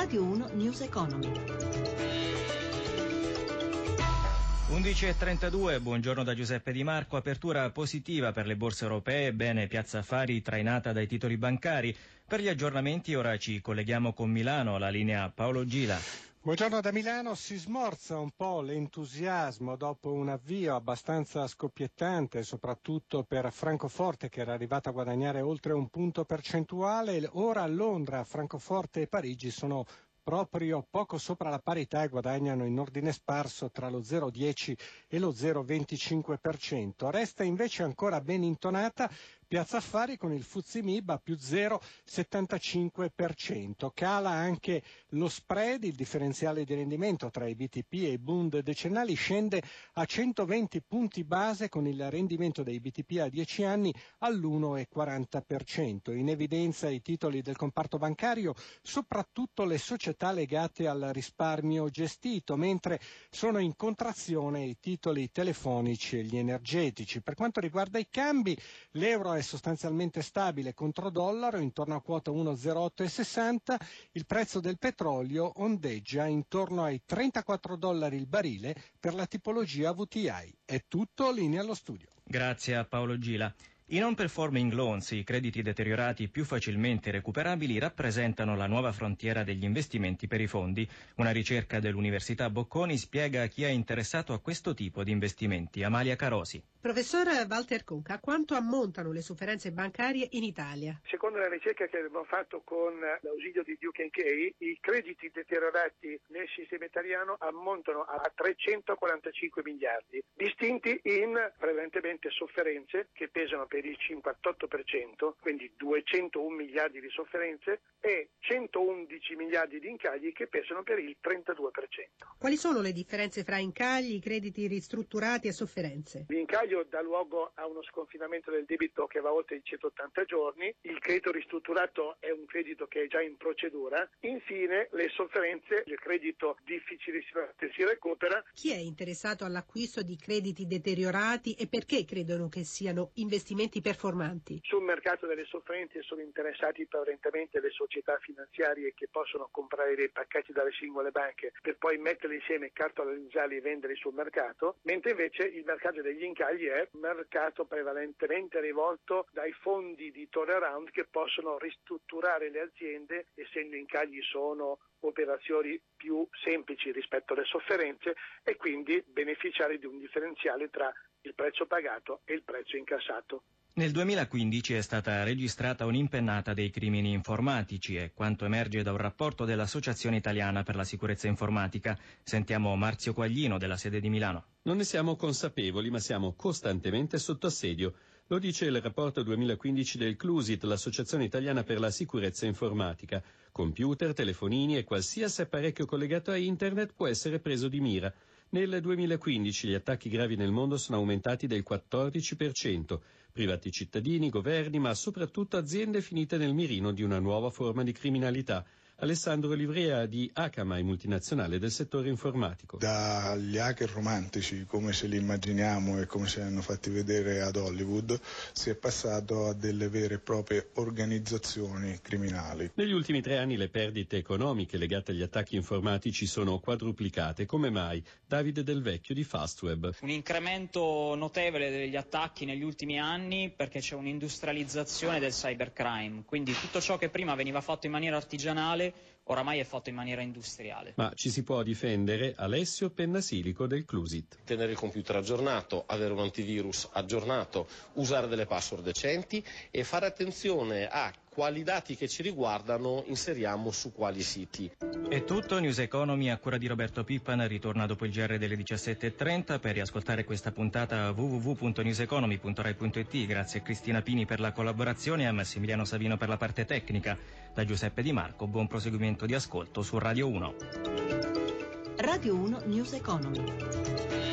Radio 1 News Economy. 11.32, buongiorno da Giuseppe Di Marco, apertura positiva per le borse europee, bene Piazza Affari trainata dai titoli bancari. Per gli aggiornamenti ora ci colleghiamo con Milano, la linea Paolo Gila. Buongiorno da Milano, si smorza un po' l'entusiasmo dopo un avvio abbastanza scoppiettante, soprattutto per Francoforte che era arrivata a guadagnare oltre un punto percentuale. Ora Londra, Francoforte e Parigi sono proprio poco sopra la parità e guadagnano in ordine sparso tra lo 0,10 e lo 0,25%. Resta invece ancora ben intonata Piazza Affari con il Fuzzi Mib a più 0,75%. Cala anche lo spread, il differenziale di rendimento tra i BTP e i Bund decennali scende a 120 punti base con il rendimento dei BTP a 10 anni all'1,40%. In evidenza i titoli del comparto bancario, soprattutto le società legate al risparmio gestito, mentre sono in contrazione i titoli telefonici e gli energetici. Per quanto riguarda i cambi, l'euro è è sostanzialmente stabile contro dollaro intorno a quota 1,0860, il prezzo del petrolio ondeggia intorno ai 34 dollari il barile per la tipologia VTI. È tutto, linea allo studio. Grazie a Paolo Gila. I non performing loans, i crediti deteriorati più facilmente recuperabili, rappresentano la nuova frontiera degli investimenti per i fondi. Una ricerca dell'Università Bocconi spiega a chi è interessato a questo tipo di investimenti. Amalia Carosi. Professor Walter Cook, a quanto ammontano le sofferenze bancarie in Italia? Secondo la ricerca che abbiamo fatto con l'ausilio di Duke Kay, i crediti deteriorati nel sistema italiano ammontano a 345 miliardi, distinti in prevalentemente sofferenze che pesano per il 58%, quindi 201 miliardi di sofferenze e 111 miliardi di incagli che pesano per il 32%. Quali sono le differenze fra incagli, crediti ristrutturati e sofferenze? L'incaglio dà luogo a uno sconfinamento del debito che va oltre i 180 giorni, il credito ristrutturato è un credito che è già in procedura, infine le sofferenze, il credito difficilissimamente si recupera. Chi è interessato all'acquisto di crediti deteriorati e perché credono che siano investimenti performanti? Sul mercato delle sofferenze sono interessati prevalentemente le società finanziarie che possono comprare dei pacchetti dalle singole banche per poi metterli insieme, cartolarizzarli e venderli sul mercato, mentre invece il mercato degli incagli è un mercato prevalentemente rivolto dai fondi di turnaround che possono ristrutturare le aziende, essendo incagli sono operazioni più semplici rispetto alle sofferenze e quindi beneficiare di un differenziale tra il prezzo pagato e il prezzo incassato. Nel 2015 è stata registrata un'impennata dei crimini informatici e quanto emerge da un rapporto dell'Associazione Italiana per la Sicurezza Informatica. Sentiamo Marzio Quaglino della sede di Milano. Non ne siamo consapevoli, ma siamo costantemente sotto assedio. Lo dice il rapporto 2015 del CLUSIT, l'Associazione Italiana per la Sicurezza Informatica. Computer, telefonini e qualsiasi apparecchio collegato a Internet può essere preso di mira. Nel 2015 gli attacchi gravi nel mondo sono aumentati del 14%, privati cittadini, governi, ma soprattutto aziende finite nel mirino di una nuova forma di criminalità. Alessandro Livrea di Akamai, multinazionale del settore informatico. Dagli hacker romantici, come se li immaginiamo e come se li hanno fatti vedere ad Hollywood, si è passato a delle vere e proprie organizzazioni criminali. Negli ultimi tre anni le perdite economiche legate agli attacchi informatici sono quadruplicate. Come mai? Davide Del Vecchio di Fastweb. Un incremento notevole degli attacchi negli ultimi anni perché c'è un'industrializzazione del cybercrime, quindi tutto ciò che prima veniva fatto in maniera artigianale oramai è fatto in maniera industriale. Ma ci si può difendere? Alessio Pennasilico del Clusit. Tenere il computer aggiornato, avere un antivirus aggiornato, usare delle password decenti e fare attenzione a quali dati che ci riguardano inseriamo su quali siti. È tutto, News Economy a cura di Roberto Pippan ritorna dopo il GR delle 17.30 per riascoltare questa puntata www.newseconomy.rai.it grazie a Cristina Pini per la collaborazione e a Massimiliano Savino per la parte tecnica. Da Giuseppe Di Marco, buon proseguimento di ascolto su Radio 1. Radio 1 News Economy.